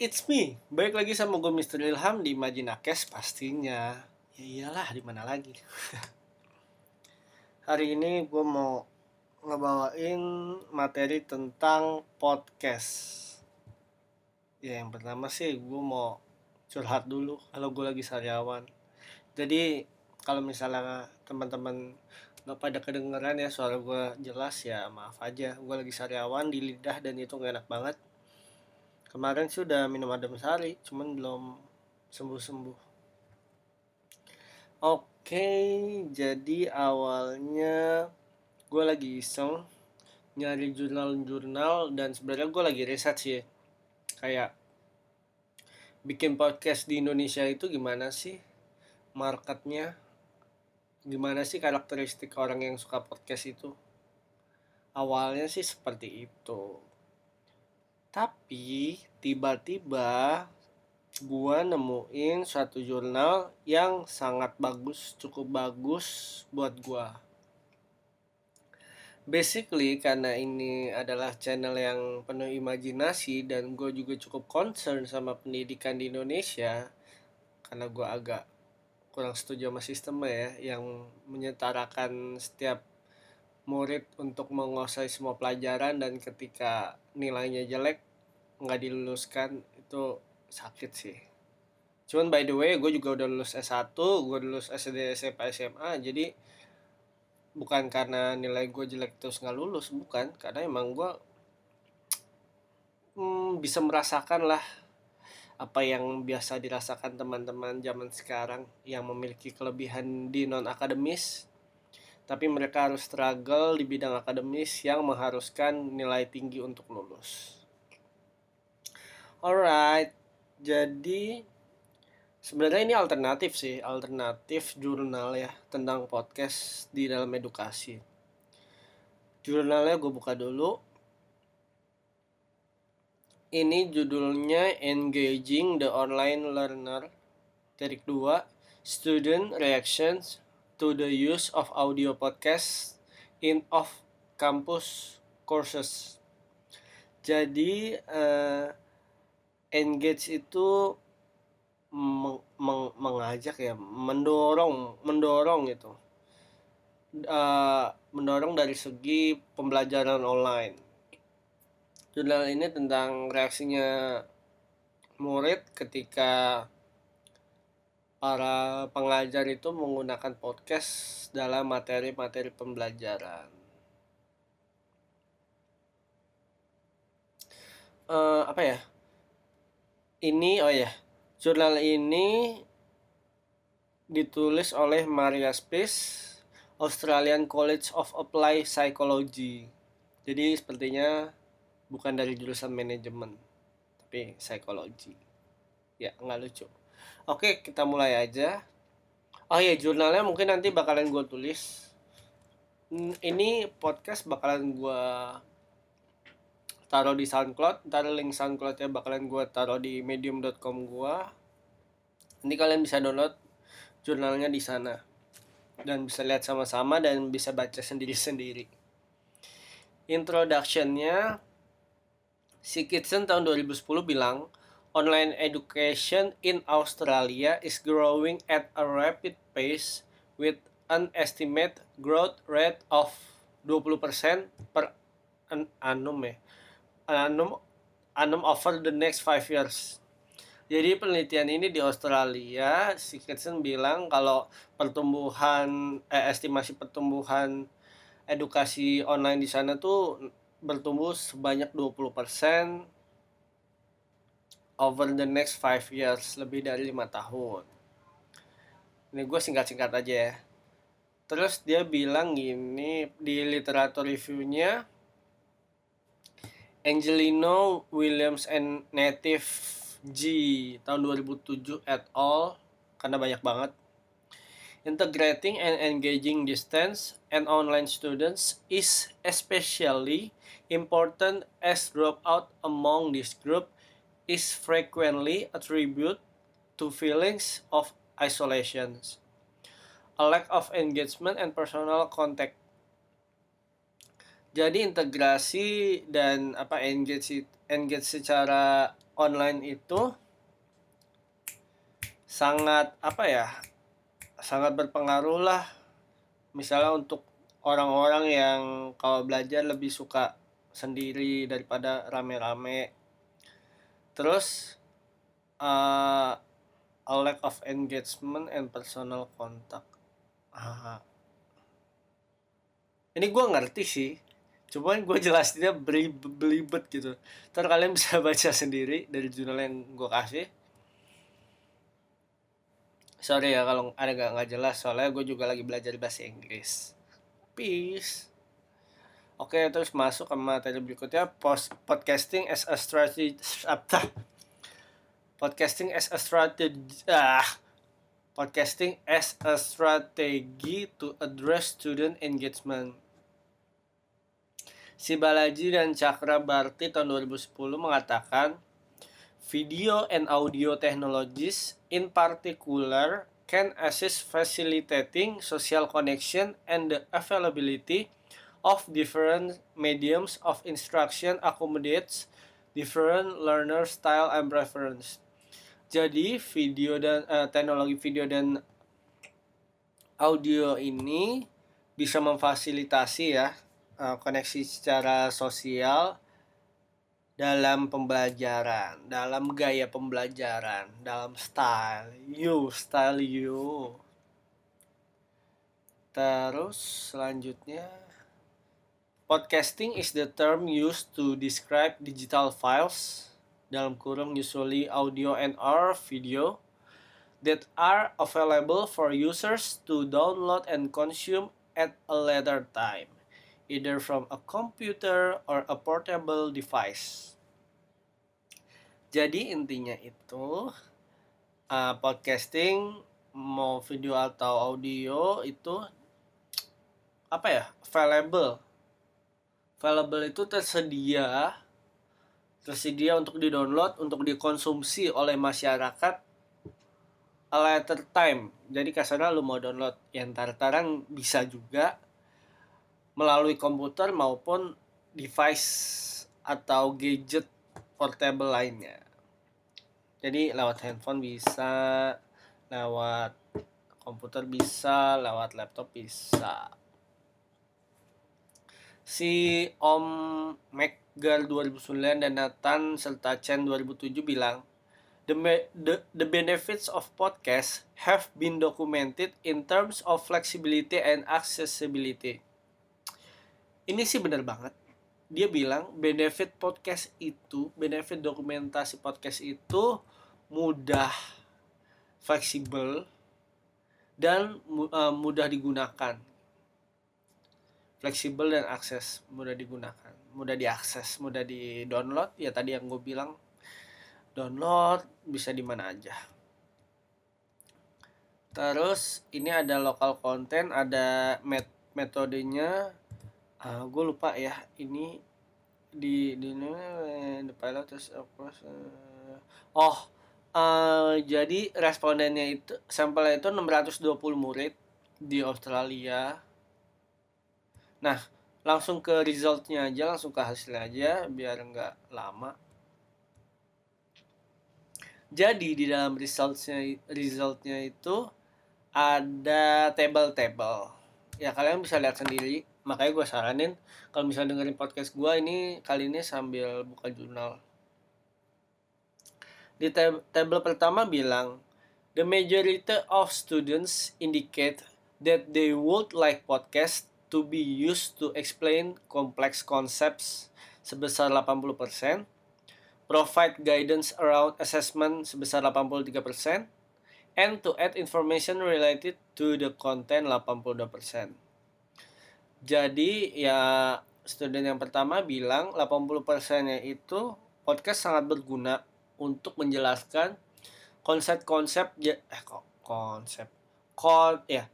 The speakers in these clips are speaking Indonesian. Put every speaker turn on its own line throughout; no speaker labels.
it's me. Baik lagi sama gue Mr. Ilham di Majinakes pastinya. Ya iyalah, di mana lagi. Hari ini gue mau ngebawain materi tentang podcast. Ya yang pertama sih gue mau curhat dulu kalau gue lagi sariawan. Jadi kalau misalnya teman-teman nggak pada kedengeran ya suara gue jelas ya maaf aja gue lagi sariawan di lidah dan itu gak enak banget kemarin sih udah minum adem sari cuman belum sembuh sembuh oke jadi awalnya gue lagi iseng nyari jurnal-jurnal dan sebenarnya gue lagi riset sih. Kayak bikin podcast di Indonesia itu gimana sih marketnya? Gimana sih karakteristik orang yang suka podcast itu? Awalnya sih seperti itu tapi tiba-tiba gua nemuin suatu jurnal yang sangat bagus cukup bagus buat gua. Basically karena ini adalah channel yang penuh imajinasi dan gue juga cukup concern sama pendidikan di Indonesia karena gue agak kurang setuju sama sistemnya ya yang menyetarakan setiap murid untuk menguasai semua pelajaran dan ketika nilainya jelek nggak diluluskan itu sakit sih. Cuman by the way gue juga udah lulus S1 gue lulus SD SMP SMA jadi bukan karena nilai gue jelek terus nggak lulus bukan. Karena emang gue hmm, bisa merasakan lah apa yang biasa dirasakan teman-teman zaman sekarang yang memiliki kelebihan di non akademis tapi mereka harus struggle di bidang akademis yang mengharuskan nilai tinggi untuk lulus. Alright, jadi sebenarnya ini alternatif sih, alternatif jurnal ya tentang podcast di dalam edukasi. Jurnalnya gue buka dulu ini judulnya Engaging the Online Learner titik 2 Student Reactions to the Use of Audio Podcast in Off Campus Courses. Jadi uh, engage itu meng, meng, mengajak ya mendorong mendorong itu uh, mendorong dari segi pembelajaran online. Jurnal ini tentang reaksinya murid ketika para pengajar itu menggunakan podcast dalam materi-materi pembelajaran. Uh, apa ya? Ini oh ya, jurnal ini ditulis oleh Maria Spies, Australian College of Applied Psychology. Jadi sepertinya bukan dari jurusan manajemen tapi psikologi ya nggak lucu oke kita mulai aja. Oh ya jurnalnya mungkin nanti bakalan gue tulis. Ini podcast bakalan gue taruh di SoundCloud. Ntar link SoundCloudnya bakalan gue taruh di medium.com gue nanti kalian bisa download jurnalnya di sana. Dan bisa lihat sama-sama dan bisa baca sendiri-sendiri. Introductionnya si Kitson tahun 2010 bilang, online education in Australia is growing at a rapid pace with an estimated growth rate of 20% per an annum ya. Annum annum over the next five years. Jadi penelitian ini di Australia, si Kitson bilang kalau pertumbuhan eh, estimasi pertumbuhan edukasi online di sana tuh bertumbuh sebanyak 20% over the next 5 years, lebih dari lima tahun. Ini gue singkat-singkat aja ya. Terus dia bilang gini di literatur reviewnya Angelino Williams and Native G tahun 2007 et al. Karena banyak banget Integrating and engaging distance and online students is especially important as dropout among this group is frequently attributed to feelings of isolation, a lack of engagement and personal contact. Jadi integrasi dan apa engage engage secara online itu sangat apa ya sangat berpengaruh lah misalnya untuk orang-orang yang kalau belajar lebih suka sendiri daripada rame-rame terus uh, a lack of engagement and personal contact. Ah. ini gue ngerti sih. Cuman gue jelasinnya belibet gitu. Ntar kalian bisa baca sendiri dari jurnal yang gue kasih. Sorry ya kalau ada gak, nggak jelas. Soalnya gue juga lagi belajar bahasa Inggris. Peace oke terus masuk ke materi berikutnya. Post podcasting as a strategy apa? Podcasting as a strategy ah. Podcasting as a strategy to address student engagement. Si Balaji dan Cakra Barti tahun 2010 mengatakan, video and audio technologies in particular can assist facilitating social connection and the availability of different mediums of instruction accommodates different learner style and preference. Jadi video dan uh, teknologi video dan audio ini bisa memfasilitasi ya uh, koneksi secara sosial dalam pembelajaran, dalam gaya pembelajaran, dalam style you, style you. Terus selanjutnya podcasting is the term used to describe digital files dalam kurung usually audio and or video that are available for users to download and consume at a later time either from a computer or a portable device. Jadi intinya itu uh, podcasting mau video atau audio itu apa ya available available itu tersedia tersedia untuk di-download untuk dikonsumsi oleh masyarakat a later time jadi kasarnya lu mau download yang tar-taran bisa juga melalui komputer maupun device atau gadget portable lainnya. Jadi lewat handphone bisa, lewat komputer bisa, lewat laptop bisa. Si Om McGar 2009 dan Nathan serta Chen 2007 bilang, the, the, the benefits of podcast have been documented in terms of flexibility and accessibility. Ini sih benar banget. Dia bilang benefit podcast itu benefit dokumentasi podcast itu mudah fleksibel dan uh, mudah digunakan fleksibel dan akses mudah digunakan. Mudah diakses mudah di download ya tadi yang gue bilang download bisa di mana aja. Terus ini ada lokal konten ada met metodenya. Uh, ah, gue lupa ya ini di di the pilot terus apa uh, oh uh, jadi respondennya itu sampelnya itu 620 murid di Australia nah langsung ke resultnya aja langsung ke hasilnya aja biar nggak lama. Jadi di dalam resultnya resultnya itu ada table-table. Ya kalian bisa lihat sendiri. Makanya gue saranin kalau misalnya dengerin podcast gue ini kali ini sambil buka jurnal. Di tab tabel pertama bilang the majority of students indicate that they would like podcast to be used to explain complex concepts sebesar 80%, provide guidance around assessment sebesar 83%, and to add information related to the content 82%. Jadi ya student yang pertama bilang 80%-nya itu podcast sangat berguna untuk menjelaskan konsep-konsep eh kok konsep kon ya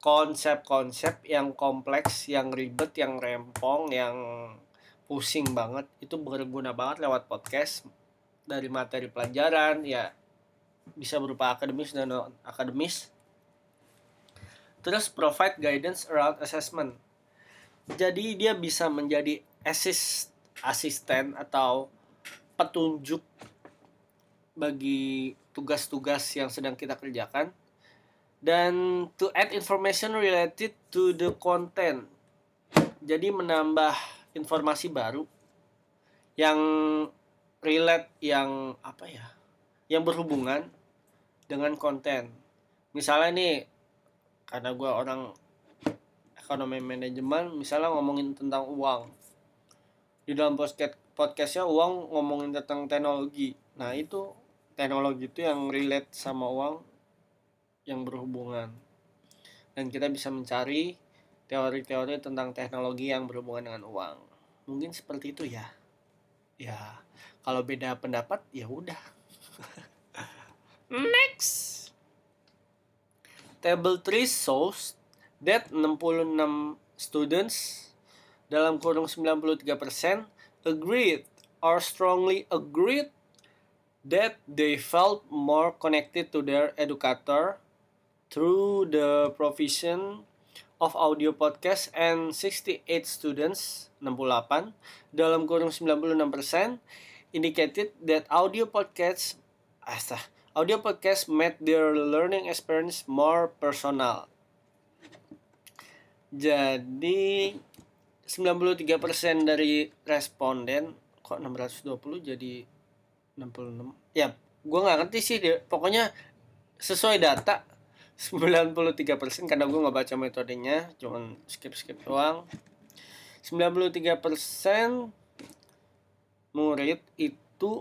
konsep-konsep yang kompleks, yang ribet, yang rempong, yang pusing banget itu berguna banget lewat podcast. Dari materi pelajaran ya bisa berupa akademis dan non akademis. Terus provide guidance around assessment. Jadi dia bisa menjadi assist asisten atau petunjuk bagi tugas-tugas yang sedang kita kerjakan dan to add information related to the content. Jadi menambah informasi baru yang relate yang apa ya yang berhubungan dengan konten. Misalnya nih karena gue orang ekonomi manajemen misalnya ngomongin tentang uang. Di dalam podcast podcastnya uang ngomongin tentang teknologi. Nah itu teknologi itu yang relate sama uang yang berhubungan. Dan kita bisa mencari teori-teori tentang teknologi yang berhubungan dengan uang. Mungkin seperti itu ya. Ya kalau beda pendapat ya udah. Next. Table 3 shows that 66 students dalam kurung 93% agreed or strongly agreed that they felt more connected to their educator through the provision of audio podcast and 68 students 68 dalam kurung 96% indicated that audio podcasts ah, audio podcast made their learning experience more personal jadi 93% dari responden kok 620 jadi 66. Ya, gue nggak ngerti sih dia. Pokoknya sesuai data 93% karena gue nggak baca metodenya, cuman skip-skip doang. 93% murid itu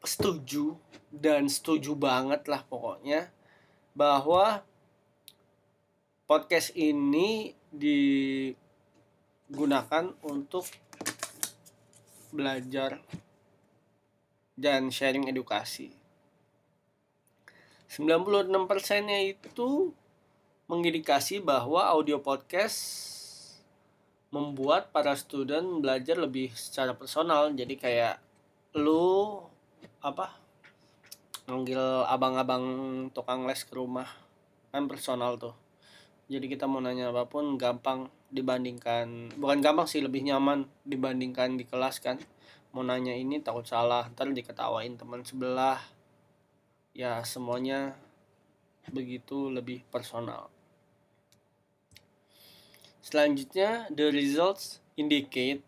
setuju dan setuju banget lah pokoknya bahwa podcast ini digunakan untuk belajar dan sharing edukasi. 96 persennya itu mengindikasi bahwa audio podcast membuat para student belajar lebih secara personal. Jadi kayak lu apa manggil abang-abang tukang les ke rumah. Kan personal tuh. Jadi kita mau nanya apa pun gampang dibandingkan bukan gampang sih lebih nyaman dibandingkan di kelas kan. Mau nanya ini takut salah ntar diketawain teman sebelah ya semuanya begitu lebih personal. Selanjutnya the results indicate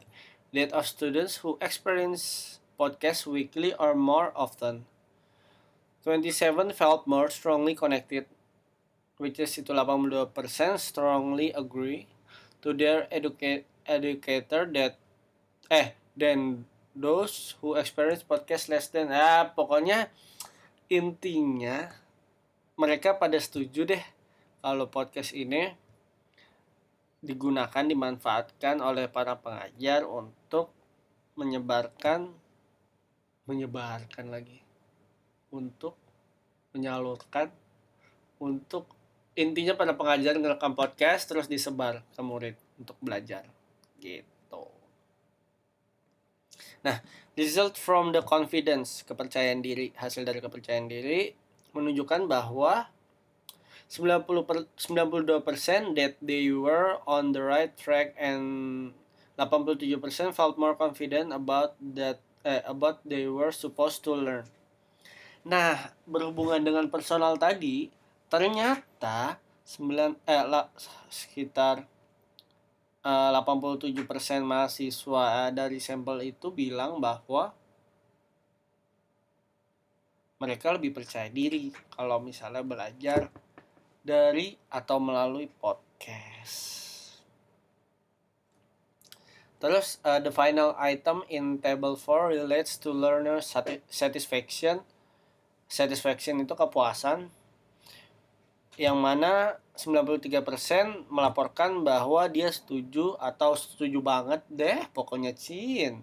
that of students who experience podcast weekly or more often. 27 felt more strongly connected which is itu 82% strongly agree to their educate educator that eh then those who experience podcast less than ah pokoknya intinya mereka pada setuju deh kalau podcast ini digunakan dimanfaatkan oleh para pengajar untuk menyebarkan menyebarkan lagi. Untuk menyalurkan untuk intinya pada pengajar ngerekam podcast terus disebar ke murid untuk belajar. Gitu. Nah result from the confidence kepercayaan diri hasil dari kepercayaan diri menunjukkan bahwa 90 per, 92% that they were on the right track and 87% felt more confident about that eh, about they were supposed to learn. Nah, berhubungan dengan personal tadi, ternyata 9 eh la, sekitar 87% mahasiswa dari sampel itu bilang bahwa mereka lebih percaya diri kalau misalnya belajar dari atau melalui podcast. Terus uh, the final item in table 4 relates to learner satisfaction. Satisfaction itu kepuasan yang mana 93% melaporkan bahwa dia setuju atau setuju banget deh pokoknya Cin.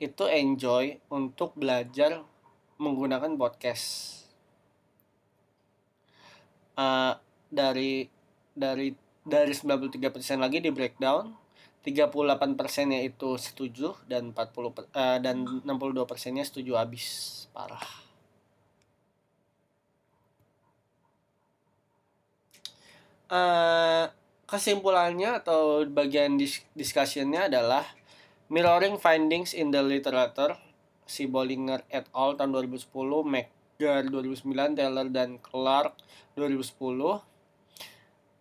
Itu enjoy untuk belajar menggunakan podcast. Uh, dari dari dari 93% lagi di breakdown 38 persennya itu setuju dan 40 uh, dan 62 persennya setuju habis. Parah uh, kesimpulannya atau bagian dis discussionnya adalah mirroring findings in the literature si Bollinger et al. tahun 2010 McGar 2009 Taylor dan Clark 2010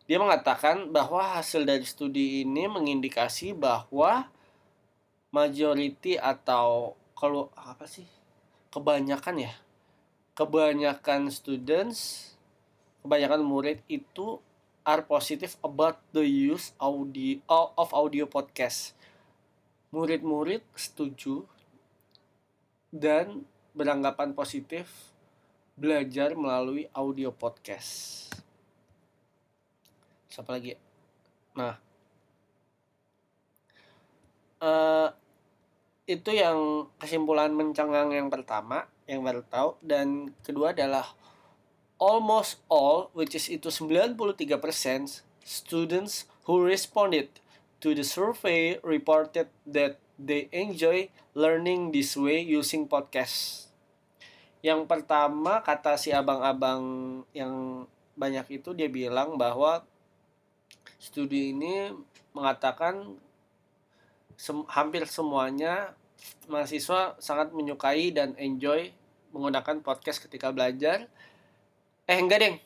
dia mengatakan bahwa hasil dari studi ini mengindikasi bahwa majority atau kalau apa sih? Kebanyakan ya? Kebanyakan students kebanyakan murid itu are positive about the use audio of audio podcast. Murid-murid setuju dan beranggapan positif belajar melalui audio podcast. Siapa lagi? Nah. Uh, itu yang kesimpulan mencengang yang pertama yang baru tahu dan kedua adalah almost all which is itu 93% students who responded to the survey reported that they enjoy learning this way using podcast. Yang pertama kata si abang-abang yang banyak itu dia bilang bahwa studi ini mengatakan sem hampir semuanya mahasiswa sangat menyukai dan enjoy menggunakan podcast ketika belajar. Eh enggak deng,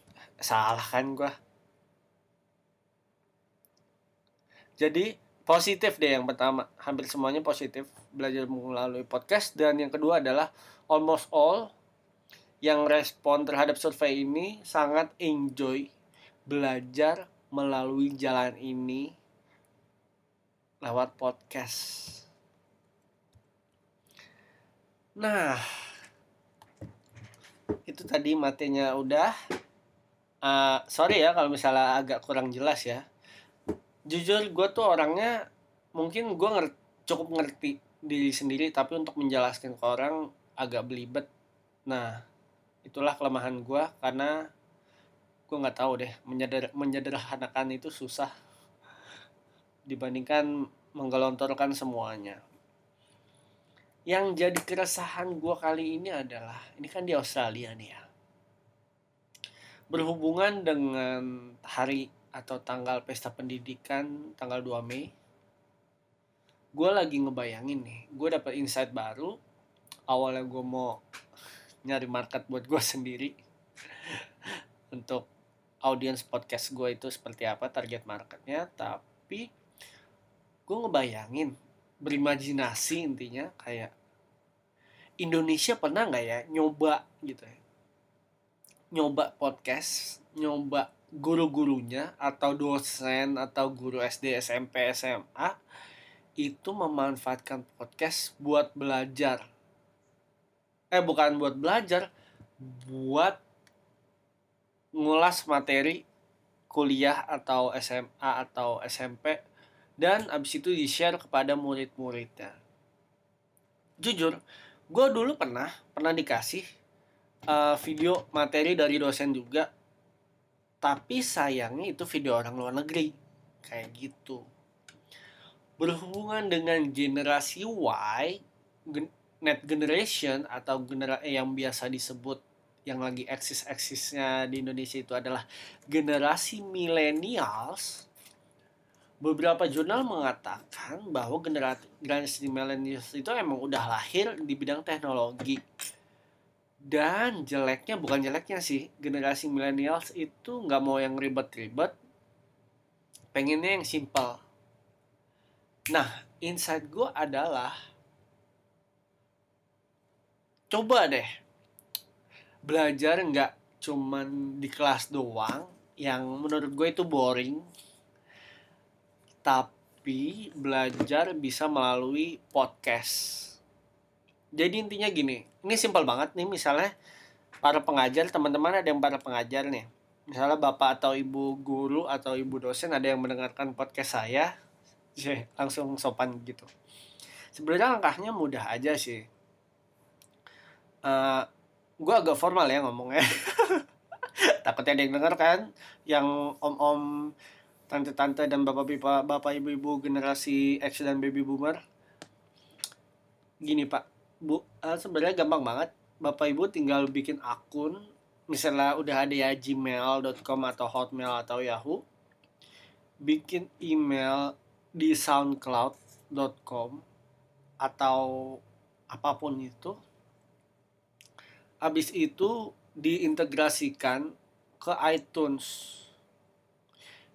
salah kan gua. Jadi positif deh yang pertama, hampir semuanya positif belajar melalui podcast dan yang kedua adalah almost all yang respon terhadap survei ini sangat enjoy belajar melalui jalan ini lewat podcast. Nah, tadi matenya udah. Uh, sorry ya kalau misalnya agak kurang jelas ya. Jujur gue tuh orangnya mungkin gue nger cukup ngerti diri sendiri tapi untuk menjelaskan ke orang agak belibet. Nah, itulah kelemahan gue karena gue nggak tahu deh menyeder menyederhanakan itu susah dibandingkan menggelontorkan semuanya yang jadi keresahan gue kali ini adalah ini kan di Australia nih ya. Berhubungan dengan hari atau tanggal pesta pendidikan tanggal 2 Mei gue lagi ngebayangin nih gue dapet insight baru. Awalnya gue mau nyari market buat gue sendiri untuk audiens podcast gue itu seperti apa target marketnya. Tapi gue ngebayangin berimajinasi intinya kayak Indonesia pernah nggak ya nyoba gitu ya. Nyoba podcast nyoba guru-gurunya atau dosen atau guru SD SMP SMA itu memanfaatkan podcast buat belajar. Eh bukan buat belajar buat ngulas materi kuliah atau SMA atau SMP dan abis itu di-share kepada murid-muridnya. Jujur, gue dulu pernah pernah dikasih uh, video materi dari dosen juga, tapi sayangnya itu video orang luar negeri kayak gitu. Berhubungan dengan generasi Y, net generation atau generasi yang biasa disebut yang lagi eksis-eksisnya di Indonesia itu adalah generasi millennials beberapa jurnal mengatakan bahwa generasi millennials itu emang udah lahir di bidang teknologi. Dan jeleknya bukan jeleknya sih generasi millennials itu nggak mau yang ribet-ribet pengennya yang simple nah insight gue adalah coba deh belajar nggak cuman di kelas doang yang menurut gue itu boring tapi belajar bisa melalui podcast. Jadi intinya gini ini simpel banget nih misalnya para pengajar teman-teman ada yang para pengajar nih. Misalnya bapak atau ibu guru atau ibu dosen ada yang mendengarkan podcast saya langsung sopan gitu. Sebenarnya langkahnya mudah aja sih. Uh, gue agak formal ya ngomongnya. Takutnya ada yang denger kan yang om-om tante-tante dan bapak-bapak bapak ibu-ibu generasi X dan baby boomer. Gini pak. Bu uh, sebenarnya gampang banget. Bapak ibu tinggal bikin akun misalnya udah ada ya gmail.com atau hotmail atau yahoo bikin email di soundcloud.com atau apa pun itu. Habis itu diintegrasikan ke iTunes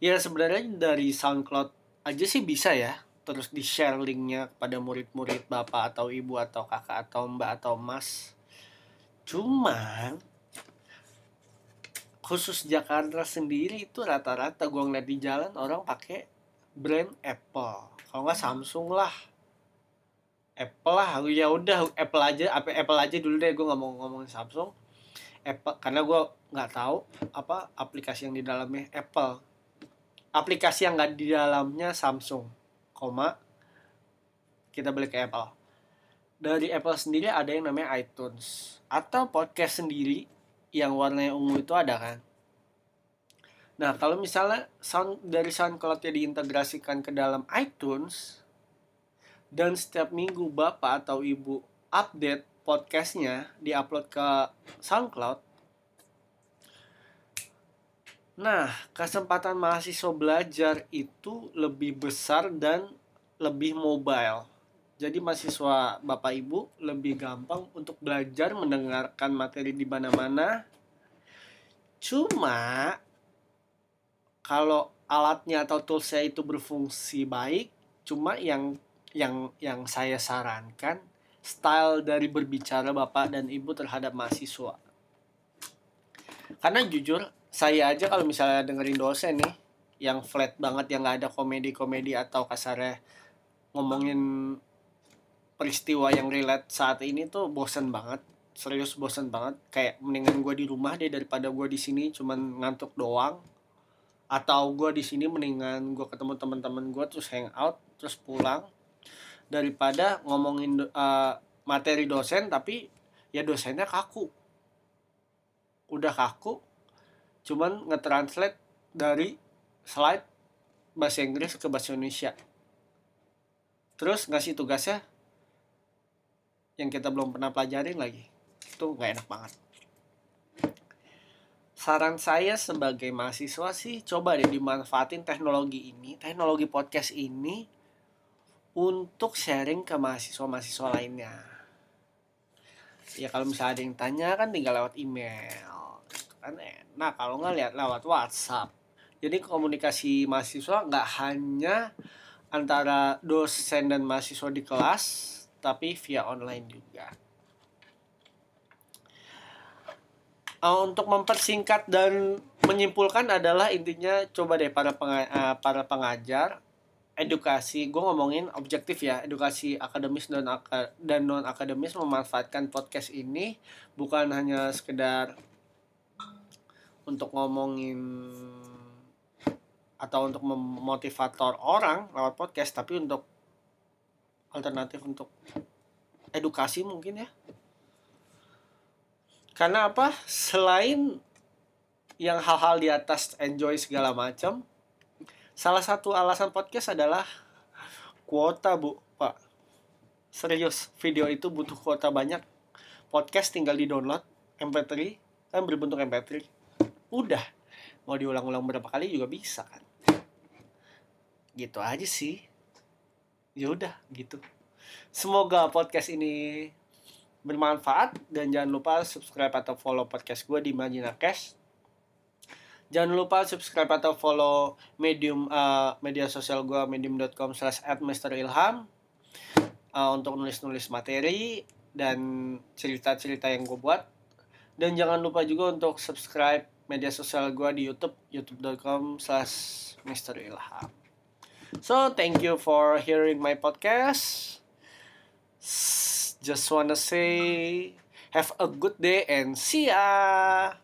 ya sebenarnya dari SoundCloud aja sih bisa ya. Terus di share linknya kepada murid-murid bapak atau ibu atau kakak atau mbak atau mas. Cuman khusus Jakarta sendiri itu rata-rata gue ngeliat di jalan orang pakai brand Apple. Kalau nggak Samsung lah. Apple lah. Ya udah Apple aja apa Apple aja dulu deh. Gue nggak mau ngomongin Samsung. Apple karena gue nggak tahu apa aplikasi yang di dalamnya Apple aplikasi yang nggak di dalamnya Samsung koma kita balik ke Apple. Dari Apple sendiri ada yang namanya iTunes atau podcast sendiri yang warnanya ungu itu ada kan? Nah kalau misalnya sound dari SoundCloud-nya diintegrasikan ke dalam iTunes dan setiap minggu bapak atau ibu update podcastnya diupload ke SoundCloud Nah, kesempatan mahasiswa belajar itu lebih besar dan lebih mobile. Jadi mahasiswa Bapak Ibu lebih gampang untuk belajar mendengarkan materi di mana-mana. Cuma kalau alatnya atau toolsnya itu berfungsi baik, cuma yang yang yang saya sarankan style dari berbicara Bapak dan Ibu terhadap mahasiswa. Karena jujur saya aja kalau misalnya dengerin dosen nih yang flat banget yang nggak ada komedi-komedi atau kasarnya ngomongin peristiwa yang relate saat ini tuh bosen banget. Serius bosen banget. Kayak mendingan gue di rumah deh daripada gue di sini cuman ngantuk doang. Atau gue di sini mendingan gue ketemu teman-teman gue terus hang out terus pulang. Daripada ngomongin uh, materi dosen tapi ya dosennya kaku. Udah kaku cuman nge-translate dari slide bahasa Inggris ke bahasa Indonesia. Terus ngasih tugasnya yang kita belum pernah pelajarin lagi. Itu nggak enak banget. Saran saya sebagai mahasiswa sih coba deh dimanfaatin teknologi ini teknologi podcast ini untuk sharing ke mahasiswa-mahasiswa lainnya. Ya kalau misalnya ada yang tanya kan tinggal lewat email kan Nah kalau nggak lihat lewat WhatsApp. Jadi komunikasi mahasiswa nggak hanya antara dosen dan mahasiswa di kelas, tapi via online juga. Uh, untuk mempersingkat dan menyimpulkan adalah intinya coba deh para uh, para pengajar edukasi gue ngomongin objektif ya edukasi akademis dan aka dan non akademis memanfaatkan podcast ini bukan hanya sekedar untuk ngomongin atau untuk memotivator orang lewat podcast tapi untuk alternatif untuk edukasi mungkin ya. Karena apa? Selain yang hal-hal di atas enjoy segala macam salah satu alasan podcast adalah kuota bu pak. Serius video itu butuh kuota banyak. Podcast tinggal di download mp3 kan berbentuk mp3 udah. Mau diulang-ulang berapa kali juga bisa kan. Gitu aja sih. Ya udah gitu. Semoga podcast ini bermanfaat dan jangan lupa subscribe atau follow podcast gue di Majina Cash. Jangan lupa subscribe atau follow medium uh, media sosial gue medium.com slash ilham uh, untuk nulis-nulis materi dan cerita-cerita yang gue buat. Dan jangan lupa juga untuk subscribe media sosial gue di YouTube youtube.com slash. Ilham. So thank you for hearing my podcast. Just wanna say have a good day and see ya.